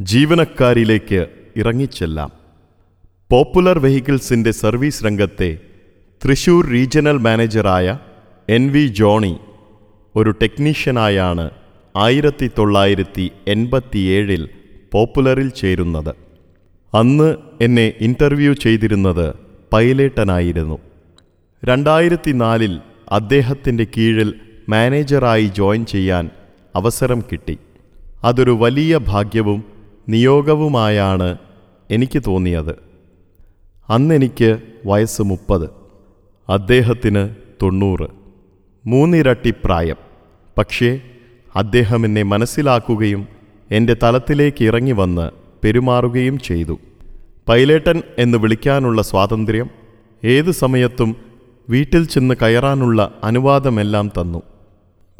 ജീവനക്കാരിലേക്ക് ഇറങ്ങിച്ചെല്ലാം. Popular വെഹിക്കിൾസിന്റെ service രംഗത്തെ Thrissur regional മാനേജറായ എൻ വി ജോണി ഒരു ടെക്നീഷ്യനായാണ് ആയിരത്തി തൊള്ളായിരത്തി എൺപത്തിയേഴിൽ പോപ്പുലറിൽ ചേരുന്നത്. അന്ന് എന്നെ ഇന്റർവ്യൂ ചെയ്തിരുന്നത് പൈലേട്ടനായിരുന്നു രണ്ടായിരത്തി നാലിൽ അദ്ദേഹത്തിന്റെ കീഴിൽ മാനേജറായി ജോയിൻ ചെയ്യാൻ അവസരം കിട്ടി. അതൊരു വലിയ ഭാഗ്യവും നിയോഗവുമായാണ് എനിക്ക് തോന്നിയത്. അന്നെനിക്ക് വയസ്സ് മുപ്പത്. അദ്ദേഹത്തിന് തൊണ്ണൂറ്. മൂന്നിരട്ടി പ്രായം. പക്ഷേ അദ്ദേഹം എന്നെ മനസ്സിലാക്കുകയും എന്റെ തലത്തിലേക്ക് ഇറങ്ങി വന്ന് പെരുമാറുകയും ചെയ്തു. പൈലേട്ടൻ എന്ന് വിളിക്കാനുള്ള സ്വാതന്ത്ര്യം ഏത് സമയത്തും വീട്ടിൽ ചെന്ന് കയറാനുള്ള അനുവാദമെല്ലാം തന്നു.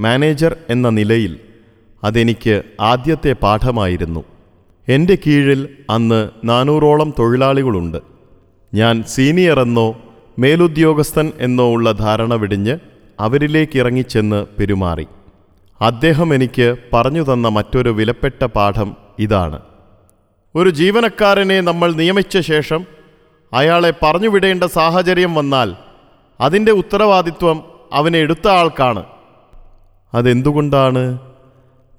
മാനേജർ എന്ന നിലയിൽ അതെനിക്ക് ആദ്യത്തെ പാഠമായിരുന്നു. എന്റെ കീഴിൽ അന്ന് നാനൂറോളം തൊഴിലാളികളുണ്ട്. ഞാൻ സീനിയർ എന്നോ മേലുദ്യോഗസ്ഥൻ എന്നോ ഉള്ള ധാരണ വിടിഞ്ഞ് അവരിലേക്ക് ഇറങ്ങിച്ചെന്ന് പെരുമാറി. അദ്ദേഹം എനിക്ക് പറഞ്ഞു തന്ന മറ്റൊരു വിലപ്പെട്ട പാഠം ഇതാണ്. ഒരു ജീവനക്കാരനെ നമ്മൾ നിയമിച്ച ശേഷം അയാളെ പറഞ്ഞുവിടേണ്ട സാഹചര്യം വന്നാൽ അതിന്റെ ഉത്തരവാദിത്വം അവനെ എടുത്ത ആൾക്കാണ്. അതെന്തുകൊണ്ടാണ്?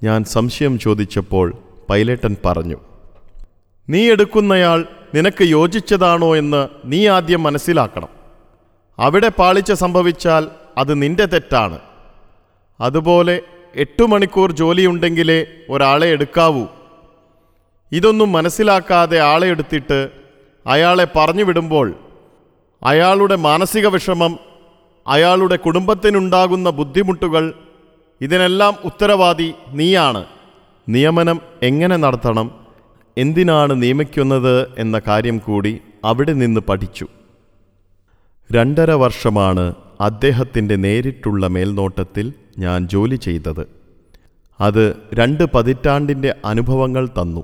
ഞാൻ സംശയം ചോദിച്ചപ്പോൾ പൈലറ്റൻ പറഞ്ഞു നീ എടുക്കുന്നയാൾ നിനക്ക് യോജിച്ചതാണോ എന്ന് നീ ആദ്യം മനസ്സിലാക്കണം. അവിടെ പാളിച്ച സംഭവിച്ചാൽ അത് നിന്റെ തെറ്റാണ്. അതുപോലെ എട്ടു മണിക്കൂർ ജോലിയുണ്ടെങ്കിലേ ഒരാളെ എടുക്കാവൂ. ഇതൊന്നും മനസ്സിലാക്കാതെ ആളെ എടുത്തിട്ട് അയാളെ പറഞ്ഞു വിടുമ്പോൾ അയാളുടെ മാനസിക വിഷമം അയാളുടെ കുടുംബത്തിനുണ്ടാകുന്ന ബുദ്ധിമുട്ടുകൾ ഇതിനെല്ലാം ഉത്തരവാദി നീയാണ്. നിയമനം എങ്ങനെ നടത്തണം? എന്തിനാണ് നിയമിക്കുന്നത് എന്ന കാര്യം കൂടി അവിടെ നിന്ന് പഠിച്ചു. രണ്ടര വർഷമാണ് അദ്ദേഹത്തിന്റെ നേരിട്ടുള്ള മേൽനോട്ടത്തിൽ ഞാൻ ജോലി ചെയ്തത്. അത് രണ്ട് പതിറ്റാണ്ടിന്റെ അനുഭവങ്ങൾ തന്നു.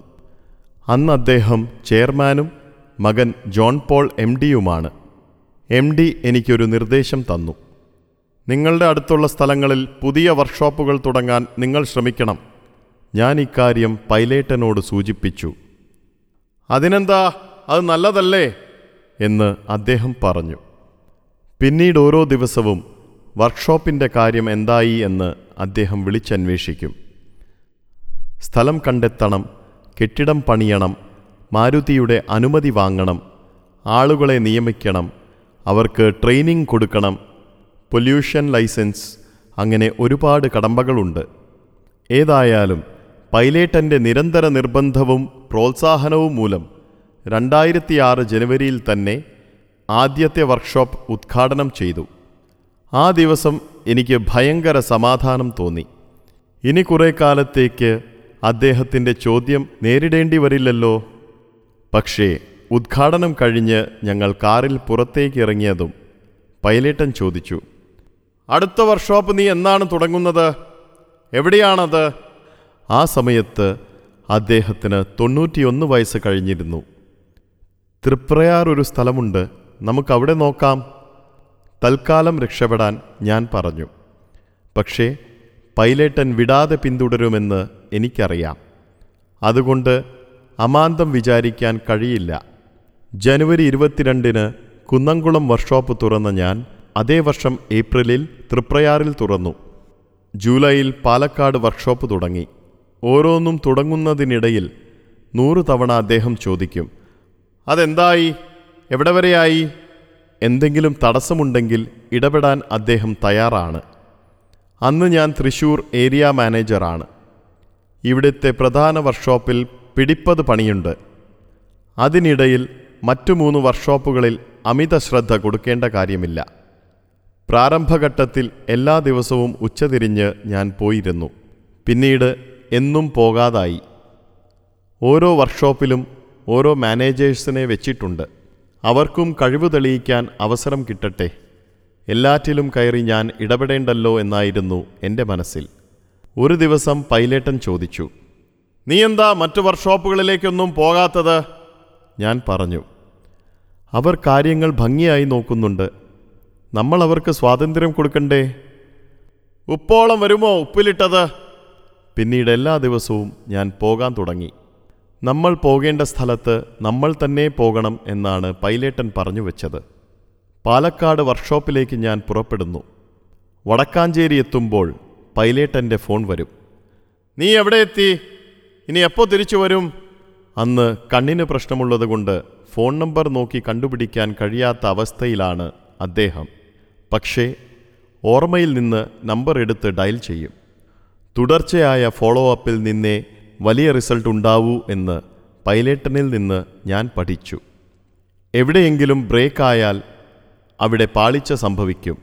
അന്ന് അദ്ദേഹം ചെയർമാനും മകൻ ജോൺ പോൾ എം ഡിയുമാണ്. എം ഡി എനിക്കൊരു നിർദ്ദേശം തന്നു. നിങ്ങളുടെ അടുത്തുള്ള സ്ഥലങ്ങളിൽ പുതിയ വർക്ക്ഷോപ്പുകൾ തുടങ്ങാൻ നിങ്ങൾ ശ്രമിക്കണം. ഞാൻ ഇക്കാര്യം പൈലേട്ടനോട് സൂചിപ്പിച്ചു. അതിനെന്താ? അത് നല്ലതല്ലേ? എന്ന് അദ്ദേഹം പറഞ്ഞു. പിന്നീട് ഓരോ ദിവസവും വർക്ക്ഷോപ്പിന്റെ കാര്യം എന്തായി എന്ന് അദ്ദേഹം വിളിച്ചന്വേഷിക്കും. സ്ഥലം കണ്ടെത്തണം കെട്ടിടം പണിയണം മാരുതിയുടെ അനുമതി വാങ്ങണം ആളുകളെ നിയമിക്കണം അവർക്ക് ട്രെയിനിങ് കൊടുക്കണം പൊല്യൂഷൻ ലൈസൻസ് അങ്ങനെ ഒരുപാട് കടമ്പകളുണ്ട്. ഏതായാലും പൈലേട്ടന്റെ നിരന്തര നിർബന്ധവും പ്രോത്സാഹനവും മൂലം രണ്ടായിരത്തിയാറ് ജനുവരിയിൽ തന്നെ ആദ്യത്തെ വർക്ക്ഷോപ്പ് ഉദ്ഘാടനം ചെയ്തു. ആ ദിവസം എനിക്ക് ഭയങ്കര സമാധാനം തോന്നി. ഇനി കുറേ കാലത്തേക്ക് അദ്ദേഹത്തിന്റെ ചോദ്യം നേരിടേണ്ടി വരില്ലല്ലോ. പക്ഷേ ഉദ്ഘാടനം കഴിഞ്ഞ് ഞങ്ങൾ കാറിൽ പുറത്തേക്ക് ഇറങ്ങിയതും പൈലറ്റൻ ചോദിച്ചു അടുത്ത വർക്ക്ഷോപ്പ് നീ എന്നാണ് തുടങ്ങുന്നത്? എവിടെയാണത്? ആ സമയത്ത് അദ്ദേഹത്തിന് തൊണ്ണൂറ്റിയൊന്ന് വയസ്സ് കഴിഞ്ഞിരുന്നു. തൃപ്രയാർ ഒരു സ്ഥലമുണ്ട്. നമുക്കവിടെ നോക്കാം. തൽക്കാലം രക്ഷപ്പെടാൻ ഞാൻ പറഞ്ഞു. പക്ഷേ പൈലറ്റൻ വിടാതെ പിന്തുടരുമെന്ന് എനിക്കറിയാം. അതുകൊണ്ട് അമാന്തം വിചാരിക്കാൻ കഴിയില്ല. ജനുവരി ഇരുപത്തിരണ്ടിന് കുന്നംകുളം വർക്ക്ഷോപ്പ് തുറന്ന ഞാൻ അതേ വർഷം ഏപ്രിലിൽ തൃപ്രയാറിൽ തുറന്നു. ജൂലൈയിൽ പാലക്കാട് വർക്ക്ഷോപ്പ് തുടങ്ങി. ഓരോന്നും തുടങ്ങുന്നതിനിടയിൽ നൂറ് തവണ അദ്ദേഹം ചോദിക്കും അതെന്തായി? എവിടെ വരെയായി? എന്തെങ്കിലും തടസ്സമുണ്ടെങ്കിൽ ഇടപെടാൻ അദ്ദേഹം തയ്യാറാണ്. അന്ന് ഞാൻ തൃശൂർ ഏരിയ മാനേജറാണ് ഇവിടുത്തെ പ്രധാന വർക്ക്ഷോപ്പിൽ പിടിപ്പത് പണിയുണ്ട്. അതിനിടയിൽ മറ്റു മൂന്ന് വർക്ക്ഷോപ്പുകളിൽ അമിത ശ്രദ്ധ കൊടുക്കേണ്ട കാര്യമില്ല. പ്രാരംഭഘട്ടത്തിൽ എല്ലാ ദിവസവും ഉച്ചതിരിഞ്ഞ് ഞാൻ പോയിരുന്നു. പിന്നീട് എന്നും പോകാതായി. ഓരോ വർക്ക്ഷോപ്പിലും ഓരോ മാനേജേഴ്സിനെ വെച്ചിട്ടുണ്ട്. അവർക്കും കഴിവ് തെളിയിക്കാൻ അവസരം കിട്ടട്ടെ. എല്ലാറ്റിലും കയറി ഞാൻ ഇടപെടേണ്ടല്ലോ എന്നായിരുന്നു എന്റെ മനസ്സിൽ. ഒരു ദിവസം പൈലേട്ടൻ ചോദിച്ചു നീ എന്താ മറ്റു വർക്ക്ഷോപ്പുകളിലേക്കൊന്നും പോകാത്തത്? ഞാൻ പറഞ്ഞു അവർ കാര്യങ്ങൾ ഭംഗിയായി നോക്കുന്നുണ്ട്. നമ്മൾ അവർക്ക് സ്വാതന്ത്ര്യം കൊടുക്കണ്ടേ? ഉപ്പോളം വരുമോ ഉപ്പിലിട്ടത്? പിന്നീട് എല്ലാ ദിവസവും ഞാൻ പോകാൻ തുടങ്ങി. നമ്മൾ പോകേണ്ട സ്ഥലത്ത് നമ്മൾ തന്നെ പോകണം എന്നാണ് പൈലേട്ടൻ പറഞ്ഞു വെച്ചത്. പാലക്കാട് വർക്ക്ഷോപ്പിലേക്ക് ഞാൻ പുറപ്പെടുന്നു. വടക്കാഞ്ചേരി എത്തുമ്പോൾ പൈലേട്ടന്റെ ഫോൺ വരും. നീ എവിടെ എത്തി? ഇനി എപ്പോൾ തിരിച്ചു വരും? അന്ന് കണ്ണിന് പ്രശ്നമുള്ളതുകൊണ്ട് ഫോൺ നമ്പർ നോക്കി കണ്ടുപിടിക്കാൻ കഴിയാത്ത അവസ്ഥയിലാണ് അദ്ദേഹം. പക്ഷേ ഓർമ്മയിൽ നിന്ന് നമ്പർ എടുത്ത് ഡയൽ ചെയ്യും. തുടർച്ചയായ ഫോളോ അപ്പിൽ നിന്നേ വലിയ റിസൾട്ട് ഉണ്ടാവൂ എന്ന് പൈലറ്റനിൽ നിന്ന് ഞാൻ പഠിച്ചു. എവിടെയെങ്കിലും ബ്രേക്ക് ആയാൽ അവിടെ പാളിച്ച സംഭവിക്കും.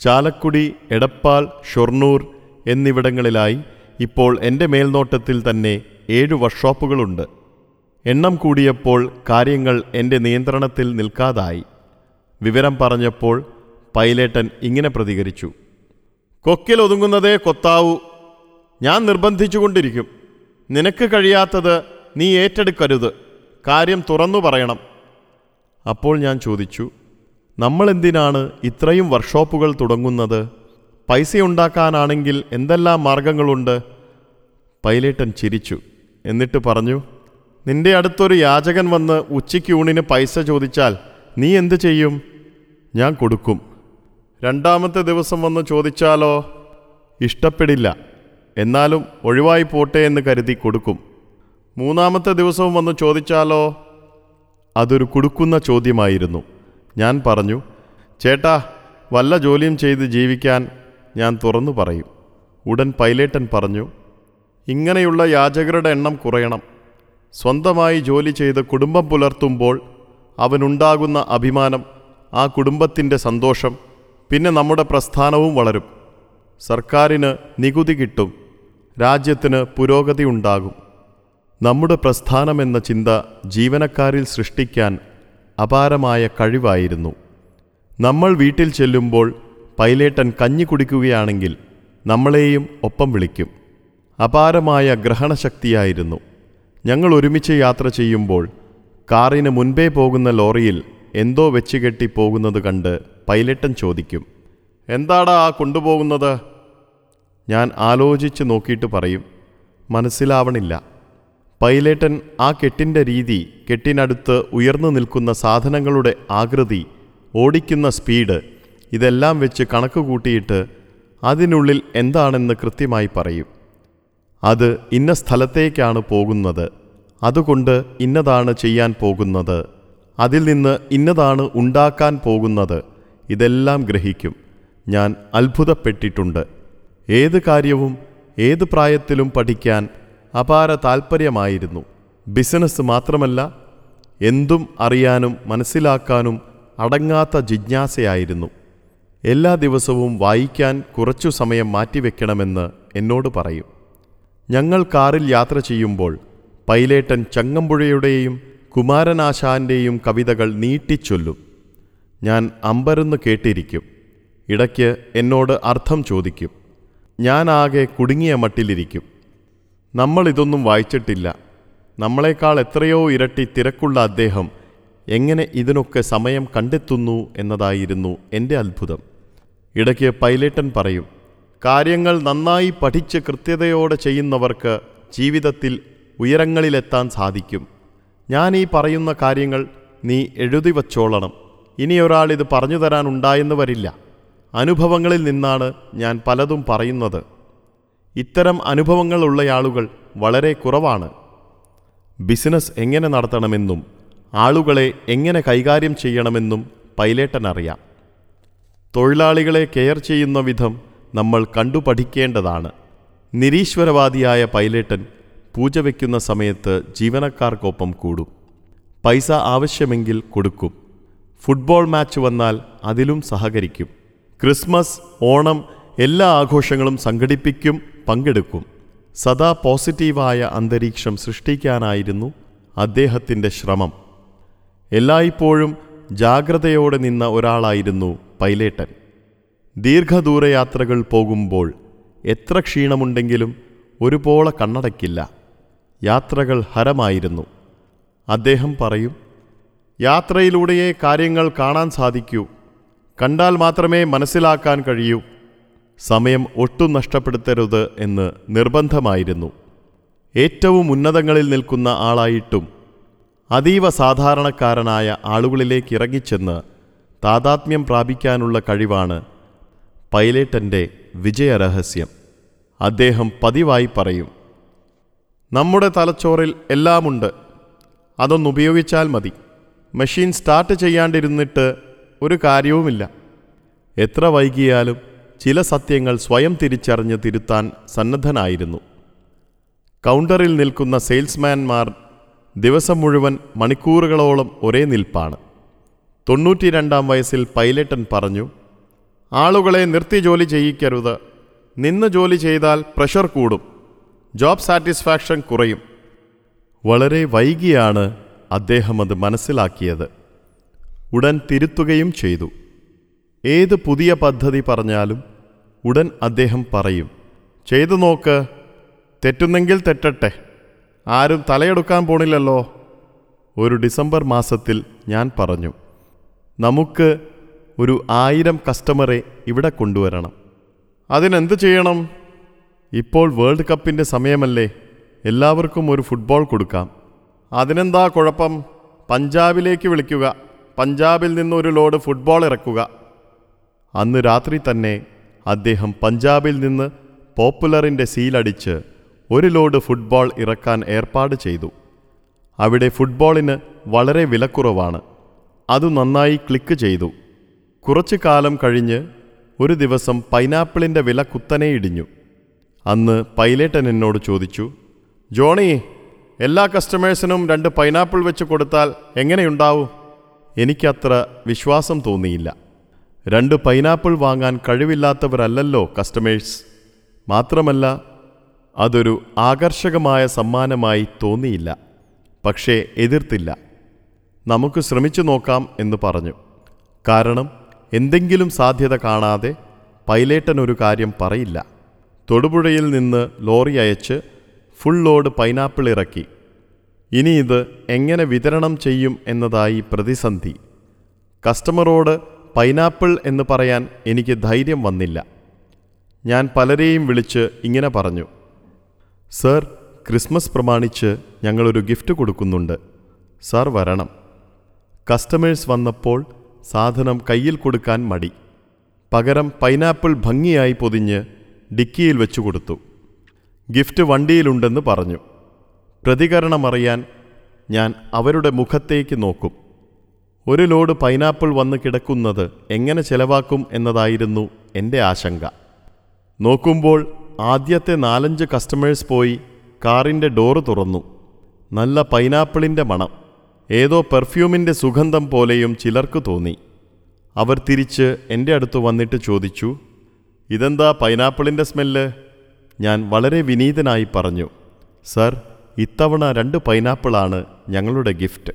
ചാലക്കുടി എടപ്പാൾ ഷൊർണൂർ എന്നിവിടങ്ങളിലായി ഇപ്പോൾ എന്റെ മേൽനോട്ടത്തിൽ തന്നെ ഏഴ് വർക്ക്ഷോപ്പുകളുണ്ട്. എണ്ണം കൂടിയപ്പോൾ കാര്യങ്ങൾ എന്റെ നിയന്ത്രണത്തിൽ നിൽക്കാതായി. വിവരം പറഞ്ഞപ്പോൾ പൈലറ്റൻ ഇങ്ങനെ പ്രതികരിച്ചു. കൊക്കിൽ ഒതുങ്ങുന്നതേ കൊത്താവൂ ഞാൻ നിർബന്ധിച്ചുകൊണ്ടിരിക്കും. നിനക്ക് കഴിയാത്തത് നീ ഏറ്റെടുക്കരുത്. കാര്യം തുറന്നു പറയണം. അപ്പോൾ ഞാൻ ചോദിച്ചു നമ്മൾ എന്തിനാണ് ഇത്രയും വർക്ക്ഷോപ്പുകൾ തുടങ്ങുന്നത്? പൈസ പൈസയുണ്ടാക്കാനാണെങ്കിൽ എന്തെല്ലാം മാർഗങ്ങളുണ്ട്? പൈലേട്ടൻ ചിരിച്ചു. എന്നിട്ട് പറഞ്ഞു നിന്റെ അടുത്തൊരു യാചകൻ വന്ന് ഉച്ചയ്ക്ക് ഊണിന് പൈസ ചോദിച്ചാൽ നീ എന്ത് ചെയ്യും? ഞാൻ കൊടുക്കും. രണ്ടാമത്തെ ദിവസം വന്ന് ചോദിച്ചാലോ? ഇഷ്ടപ്പെടില്ല. എന്നാലും ഒഴിവായി പോട്ടെ എന്ന് കരുതി കൊടുക്കും. മൂന്നാമത്തെ ദിവസവും വന്ന് ചോദിച്ചാലോ? അതൊരു കുടുക്കുന്ന ചോദ്യമായിരുന്നു. ഞാൻ പറഞ്ഞു ചേട്ടാ വല്ല ജോലിയും ചെയ്ത് ജീവിക്കാൻ ഞാൻ തുറന്നു പറയും. ഉടൻ പൈലേട്ടൻ പറഞ്ഞു ഇങ്ങനെയുള്ള യാചകരുടെ എണ്ണം കുറയണം. സ്വന്തമായി ജോലി ചെയ്ത് കുടുംബം പുലർത്തുമ്പോൾ അവനുണ്ടാകുന്ന അഭിമാനം ആ കുടുംബത്തിന്റെ സന്തോഷം പിന്നെ നമ്മുടെ പ്രസ്ഥാനവും വളരും. സർക്കാരിന് നികുതി കിട്ടും. രാജ്യത്തിന് പുരോഗതി ഉണ്ടാകും. നമ്മുടെ പ്രസ്ഥാനമെന്ന ചിന്ത ജീവനക്കാരിൽ സൃഷ്ടിക്കാൻ അപാരമായ കഴിവായിരുന്നു. നമ്മൾ വീട്ടിൽ ചെല്ലുമ്പോൾ പൈലേട്ടൻ കഞ്ഞി കുടിക്കുകയാണെങ്കിൽ നമ്മളെയും ഒപ്പം വിളിക്കും. അപാരമായ ഗ്രഹണശക്തിയായിരുന്നു. ഞങ്ങൾ ഒരുമിച്ച് യാത്ര ചെയ്യുമ്പോൾ കാറിന് മുൻപേ പോകുന്ന ലോറിയിൽ എന്തോ വെച്ചുകെട്ടി പോകുന്നത് കണ്ട് പൈലറ്റൻ ചോദിക്കും എന്താടാ ആ കൊണ്ടുപോകുന്നത്? ഞാൻ ആലോചിച്ച് നോക്കിയിട്ട് പറയും മനസ്സിലാവണില്ല. പൈലേട്ടൻ ആ കെട്ടിന്റെ രീതി കെട്ടിനടുത്ത് ഉയർന്നു നിൽക്കുന്ന സാധനങ്ങളുടെ ആകൃതി ഓടിക്കുന്ന സ്പീഡ് ഇതെല്ലാം വെച്ച് കണക്ക് കൂട്ടിയിട്ട് അതിനുള്ളിൽ എന്താണെന്ന് കൃത്യമായി പറയും. അത് ഇന്ന സ്ഥലത്തേക്കാണ് പോകുന്നത് അതുകൊണ്ട് ഇന്നതാണ് ചെയ്യാൻ പോകുന്നത് അതിൽ നിന്ന് ഇന്നതാണ് ഉണ്ടാക്കാൻ പോകുന്നത് ഇതെല്ലാം ഗ്രഹിക്കും. ഞാൻ അത്ഭുതപ്പെട്ടിട്ടുണ്ട്. ഏത് കാര്യവും ഏത് പ്രായത്തിലും പഠിക്കാൻ അപാര താൽപ്പര്യമായിരുന്നു. ബിസിനസ് മാത്രമല്ല എന്തും അറിയാനും മനസ്സിലാക്കാനും അടങ്ങാത്ത ജിജ്ഞാസയായിരുന്നു. എല്ലാ ദിവസവും വായിക്കാൻ കുറച്ചു സമയം മാറ്റിവെക്കണമെന്ന് എന്നോട് പറയും. ഞങ്ങൾ കാറിൽ യാത്ര ചെയ്യുമ്പോൾ പൈലേട്ടൻ ചങ്ങമ്പുഴയുടെയും കുമാരനാശാന്റെയും കവിതകൾ നീട്ടിച്ചൊല്ലും. ഞാൻ അമ്പരന്ന് കേട്ടിരിക്കും. ഇടയ്ക്ക് എന്നോട് അർത്ഥം ചോദിക്കും. ഞാനാകെ കുടുങ്ങിയ മട്ടിലിരിക്കും. നമ്മൾ ഇതൊന്നും വായിച്ചിട്ടില്ല. നമ്മളെക്കാൾ എത്രയോ ഇരട്ടി തിരക്കുള്ള അദ്ദേഹം എങ്ങനെ ഇതിനൊക്കെ സമയം കണ്ടെത്തുന്നു എന്നതായിരുന്നു എന്റെ അത്ഭുതം. ഇടയ്ക്ക് പൈലറ്റൻ പറയും കാര്യങ്ങൾ നന്നായി പഠിച്ച് കൃത്യതയോടെ ചെയ്യുന്നവർക്ക് ജീവിതത്തിൽ ഉയരങ്ങളിലെത്താൻ സാധിക്കും. ഞാൻ ഈ പറയുന്ന കാര്യങ്ങൾ നീ എഴുതി വച്ചോളണം. ഇനിയൊരാൾ ഇത് പറഞ്ഞു തരാനുണ്ടായെന്ന് വരില്ല. അനുഭവങ്ങളിൽ നിന്നാണ് ഞാൻ പലതും പറയുന്നത്. ഇത്തരം അനുഭവങ്ങളുള്ള ആളുകൾ വളരെ കുറവാണ്. ബിസിനസ് എങ്ങനെ നടത്തണമെന്നും ആളുകളെ എങ്ങനെ കൈകാര്യം ചെയ്യണമെന്നും പൈലേട്ടൻ അറിയാം. തൊഴിലാളികളെ കെയർ ചെയ്യുന്ന വിധം നമ്മൾ കണ്ടു പഠിക്കേണ്ടതാണ് നിരീശ്വരവാദിയായ പൈലേട്ടൻ പൂജ വയ്ക്കുന്ന സമയത്ത് ജീവനക്കാർക്കൊപ്പം കൂടും. പൈസ ആവശ്യമെങ്കിൽ കൊടുക്കും. ഫുട്ബോൾ മാച്ച് വന്നാൽ അതിലും സഹകരിക്കും. ക്രിസ്മസ് ഓണം എല്ലാ ആഘോഷങ്ങളും സംഘടിപ്പിക്കും പങ്കെടുക്കും. സദാ പോസിറ്റീവായ അന്തരീക്ഷം സൃഷ്ടിക്കാനായിരുന്നു അദ്ദേഹത്തിന്റെ ശ്രമം. എല്ലായ്പ്പോഴും ജാഗ്രതയോടെ നിന്ന ഒരാളായിരുന്നു പൈലേട്ടൻ. ദീർഘദൂരയാത്രകൾ പോകുമ്പോൾ എത്ര ക്ഷീണമുണ്ടെങ്കിലും ഒരുപോലെ കണ്ണടക്കില്ല. യാത്രകൾ ഹരമായിരുന്നു. അദ്ദേഹം പറയും യാത്രയിലൂടെയേ കാര്യങ്ങൾ കാണാൻ സാധിക്കൂ. കണ്ടാൽ മാത്രമേ മനസ്സിലാക്കാൻ കഴിയൂ. സമയം ഒട്ടും നഷ്ടപ്പെടുത്തരുത് എന്ന് നിർബന്ധമായിരുന്നു. ഏറ്റവും ഉന്നതങ്ങളിൽ നിൽക്കുന്ന ആളായിട്ടും അതീവ സാധാരണക്കാരനായ ആളുകളിലേക്ക് ഇറങ്ങിച്ചെന്ന് താതാത്മ്യം പ്രാപിക്കാനുള്ള കഴിവാണ് പൈലറ്റന്റെ വിജയരഹസ്യം. അദ്ദേഹം പതിവായി പറയും നമ്മുടെ തലച്ചോറിൽ എല്ലാമുണ്ട്. അതൊന്നുപയോഗിച്ചാൽ മതി. മെഷീൻ സ്റ്റാർട്ട് ചെയ്യാണ്ടിരുന്നിട്ട് ഒരു കാര്യവുമില്ല. എത്ര വൈകിയാലും ചില സത്യങ്ങൾ സ്വയം തിരിച്ചറിഞ്ഞ് തിരുത്താൻ സന്നദ്ധനായിരുന്നു. കൗണ്ടറിൽ നിൽക്കുന്ന സെയിൽസ്മാൻമാർ ദിവസം മുഴുവൻ മണിക്കൂറുകളോളം ഒരേ നിൽപ്പാണ്. തൊണ്ണൂറ്റിരണ്ടാം വയസ്സിൽ പൈലറ്റൻ പറഞ്ഞു ആളുകളെ നിർത്തി ജോലി ചെയ്യിക്കരുത്. നിന്ന് ജോലി ചെയ്താൽ പ്രഷർ കൂടും. ജോബ് സാറ്റിസ്ഫാക്ഷൻ കുറയും. വളരെ വൈകിയാണ് അദ്ദേഹം അത് മനസ്സിലാക്കിയത്. ഉടൻ തിരുത്തുകയും ചെയ്തു. ഏത് പുതിയ പദ്ധതി പറഞ്ഞാലും ഉടൻ അദ്ദേഹം പറയും. ചെയ്തു നോക്ക്. തെറ്റുന്നെങ്കിൽ തെറ്റട്ടെ. ആരും തലയെടുക്കാൻ പോണില്ലല്ലോ. ഒരു ഡിസംബർ മാസത്തിൽ ഞാൻ പറഞ്ഞു നമുക്ക് ഒരു ആയിരം കസ്റ്റമറെ ഇവിടെ കൊണ്ടുവരണം. അതിനെന്ത് ചെയ്യണം? ഇപ്പോൾ വേൾഡ് കപ്പിന്റെ സമയമല്ലേ. എല്ലാവർക്കും ഒരു ഫുട്ബോൾ കൊടുക്കാം. അതിനെന്താ കുഴപ്പം? പഞ്ചാബിലേക്ക് വിളിക്കുക. പഞ്ചാബിൽ നിന്നൊരു ലോഡ് ഫുട്ബോൾ ഇറക്കുക. അന്ന് രാത്രി തന്നെ അദ്ദേഹം പഞ്ചാബിൽ നിന്ന് പോപ്പുലറിന്റെ സീലടിച്ച് ഒരു ലോഡ് ഫുട്ബോൾ ഇറക്കാൻ ഏർപ്പാട് ചെയ്തു. അവിടെ ഫുട്ബോളിന് വളരെ വിലക്കുറവാണ്. അത് നന്നായി ക്ലിക്ക് ചെയ്തു. കുറച്ചു കാലം കഴിഞ്ഞ് ഒരു ദിവസം പൈനാപ്പിളിന്റെ വില കുത്തനെ ഇടിഞ്ഞു. അന്ന് പൈലറ്റൻ എന്നോട് ചോദിച്ചു ജോണി എല്ലാ കസ്റ്റമേഴ്സിനും രണ്ട് പൈനാപ്പിൾ വെച്ച് കൊടുത്താൽ എങ്ങനെയുണ്ടാവും? എനിക്കത്ര വിശ്വാസം തോന്നിയില്ല. രണ്ട് പൈനാപ്പിൾ വാങ്ങാൻ കഴിവില്ലാത്തവരല്ലല്ലോ കസ്റ്റമേഴ്സ്. മാത്രമല്ല അതൊരു ആകർഷകമായ സമ്മാനമായി തോന്നിയില്ല. പക്ഷേ എതിർത്തില്ല. നമുക്ക് ശ്രമിച്ചു നോക്കാം എന്ന് പറഞ്ഞു. കാരണം എന്തെങ്കിലും സാധ്യത കാണാതെ പൈലേട്ടൻ ഒരു കാര്യം പറയില്ല. തൊടുപുഴയിൽ നിന്ന് ലോറി അയച്ച് ഫുൾ ലോഡ് പൈനാപ്പിൾ ഇറക്കി. ഇനി ഇത് എങ്ങനെ വിതരണം ചെയ്യും എന്നതായി പ്രതിസന്ധി. കസ്റ്റമറോട് പൈനാപ്പിൾ എന്ന് പറയാൻ എനിക്ക് ധൈര്യം വന്നില്ല. ഞാൻ പലരെയും വിളിച്ച് ഇങ്ങനെ പറഞ്ഞു. സർ ക്രിസ്മസ് പ്രമാണിച്ച് ഞങ്ങളൊരു ഗിഫ്റ്റ് കൊടുക്കുന്നുണ്ട്. സർ വരണം. കസ്റ്റമേഴ്സ് വന്നപ്പോൾ സാധനം കയ്യിൽ കൊടുക്കാൻ മടി. പകരം പൈനാപ്പിൾ ഭംഗിയായി പൊതിഞ്ഞ് ഡിക്കിയിൽ വെച്ചു കൊടുത്തു. ഗിഫ്റ്റ് വണ്ടിയിലുണ്ടെന്ന് പറഞ്ഞു. പ്രതികരണമറിയാൻ ഞാൻ അവരുടെ മുഖത്തേക്ക് നോക്കും. ഒരു ലോഡ് പൈനാപ്പിൾ വന്ന് കിടക്കുന്നത് എങ്ങനെ ചെലവാക്കും എന്നതായിരുന്നു എന്റെ ആശങ്ക. നോക്കുമ്പോൾ ആദ്യത്തെ നാലഞ്ച് കസ്റ്റമേഴ്സ് പോയി കാറിന്റെ ഡോറ് തുറന്നു. നല്ല പൈനാപ്പിളിന്റെ മണം. ഏതോ പെർഫ്യൂമിന്റെ സുഗന്ധം പോലെയും ചിലർക്ക് തോന്നി. അവർ തിരിച്ച് എന്റെ അടുത്ത് വന്നിട്ട് ചോദിച്ചു ഇതെന്താ പൈനാപ്പിളിന്റെ സ്മെല്ല്? ഞാൻ വളരെ വിനീതനായി പറഞ്ഞു സർ ഇത്തവണ രണ്ട് പൈനാപ്പിളാണ് ഞങ്ങളുടെ ഗിഫ്റ്റ്.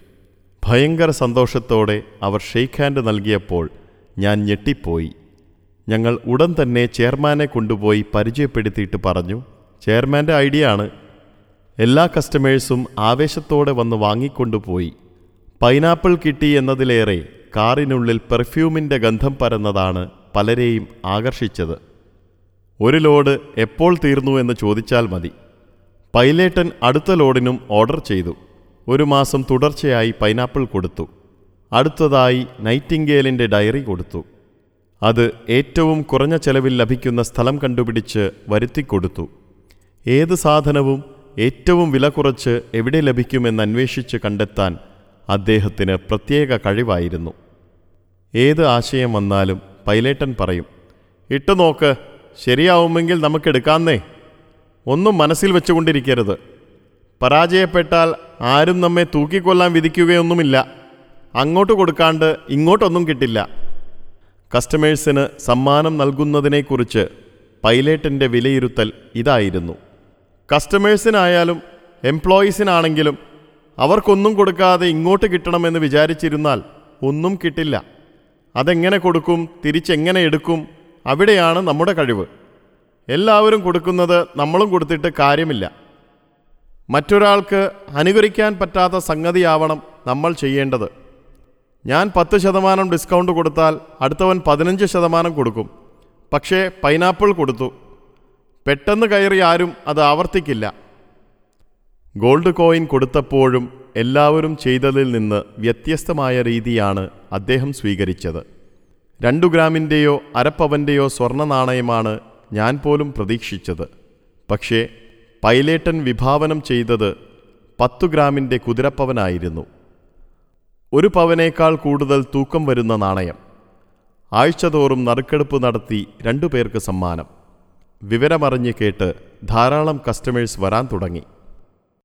ഭയങ്കര സന്തോഷത്തോടെ അവർ ഷെയ്ക്ക് ഹാൻഡ് നൽകിയപ്പോൾ ഞാൻ ഞെട്ടിപ്പോയി. ഞങ്ങൾ ഉടൻ തന്നെ ചെയർമാനെ കൊണ്ടുപോയി പരിചയപ്പെടുത്തിയിട്ട് പറഞ്ഞു ചെയർമാന്റെ ഐഡിയ ആണ്. എല്ലാ കസ്റ്റമേഴ്സും ആവേശത്തോടെ വന്ന് വാങ്ങിക്കൊണ്ടുപോയി. പൈനാപ്പിൾ കിട്ടി എന്നതിലേറെ കാറിനുള്ളിൽ പെർഫ്യൂമിന്റെ ഗന്ധം പരന്നതാണ് പലരെയും ആകർഷിച്ചത്. ഒരു ലോഡ് എപ്പോൾ തീർന്നു എന്ന് ചോദിച്ചാൽ മതി. പൈലേട്ടൻ അടുത്ത ലോഡിനും ഓർഡർ ചെയ്തു. ഒരു മാസം തുടർച്ചയായി പൈനാപ്പിൾ കൊടുത്തു. അടുത്തതായി നൈറ്റിംഗേലിന്റെ ഡയറി കൊടുത്തു. അത് ഏറ്റവും കുറഞ്ഞ ചെലവിൽ ലഭിക്കുന്ന സ്ഥലം കണ്ടുപിടിച്ച് വരുത്തിക്കൊടുത്തു ഏത് സാധനവും ഏറ്റവും വില കുറച്ച് എവിടെ ലഭിക്കുമെന്ന് അന്വേഷിച്ച് കണ്ടെത്താൻ അദ്ദേഹത്തിന് പ്രത്യേക കഴിവായിരുന്നു. ഏത് ആശയം വന്നാലും പൈലേട്ടൻ പറയും ഇട്ടു നോക്ക് ശരിയാവുമെങ്കിൽ നമുക്കെടുക്കാന്നേ ഒന്നും മനസ്സിൽ വെച്ചുകൊണ്ടിരിക്കരുത്. പരാജയപ്പെട്ടാൽ ആരും നമ്മെ തൂക്കിക്കൊല്ലാൻ വിധിക്കുകയൊന്നുമില്ല. അങ്ങോട്ട് കൊടുക്കാണ്ട് ഇങ്ങോട്ടൊന്നും കിട്ടില്ല. കസ്റ്റമേഴ്സിന് സമ്മാനം നൽകുന്നതിനെക്കുറിച്ച് പൈലറ്റിന്റെ വിലയിരുത്തൽ ഇതായിരുന്നു. കസ്റ്റമേഴ്സിനായാലും എംപ്ലോയീസിനാണെങ്കിലും അവർക്കൊന്നും കൊടുക്കാതെ ഇങ്ങോട്ട് കിട്ടണമെന്ന് വിചാരിച്ചിരുന്നാൽ ഒന്നും കിട്ടില്ല. അതെങ്ങനെ കൊടുക്കും തിരിച്ചെങ്ങനെ എടുക്കും അവിടെയാണ് നമ്മുടെ കഴിവ്. എല്ലാവരും കൊടുക്കുന്നത് നമ്മളും കൊടുത്തിട്ട് കാര്യമില്ല. മറ്റൊരാൾക്ക് അനുകരിക്കാൻ പറ്റാത്ത സംഗതിയാവണം നമ്മൾ ചെയ്യേണ്ടത്. ഞാൻ പത്ത് ശതമാനം ഡിസ്കൗണ്ട് കൊടുത്താൽ അടുത്തവൻ പതിനഞ്ച് ശതമാനം കൊടുക്കും. പക്ഷേ പൈനാപ്പിൾ കൊടുത്തു. പെട്ടെന്ന് കയറി ആരും അത് ആവർത്തിക്കില്ല. ഗോൾഡ് കോയിൻ കൊടുത്തപ്പോഴും എല്ലാവരും ചെയ്തതിൽ നിന്ന് വ്യത്യസ്തമായ രീതിയാണ് അദ്ദേഹം സ്വീകരിച്ചത്. രണ്ടു ഗ്രാമിന്റെയോ അരപ്പവന്റെയോ സ്വർണ നാണയമാണ് ഞാൻ പോലും പ്രതീക്ഷിച്ചത്. പക്ഷേ പൈലേട്ടൻ വിഭാവനം ചെയ്തത് പത്തു ഗ്രാമിന്റെ കുതിരപ്പവനായിരുന്നു. ഒരു പവനേക്കാൾ കൂടുതൽ തൂക്കം വരുന്ന നാണയം. ആഴ്ചതോറും നറുക്കെടുപ്പ് നടത്തി രണ്ടു പേർക്ക് സമ്മാനം. വിവരമറിഞ്ഞ് കേട്ട് ധാരാളം കസ്റ്റമേഴ്സ് വരാൻ തുടങ്ങി.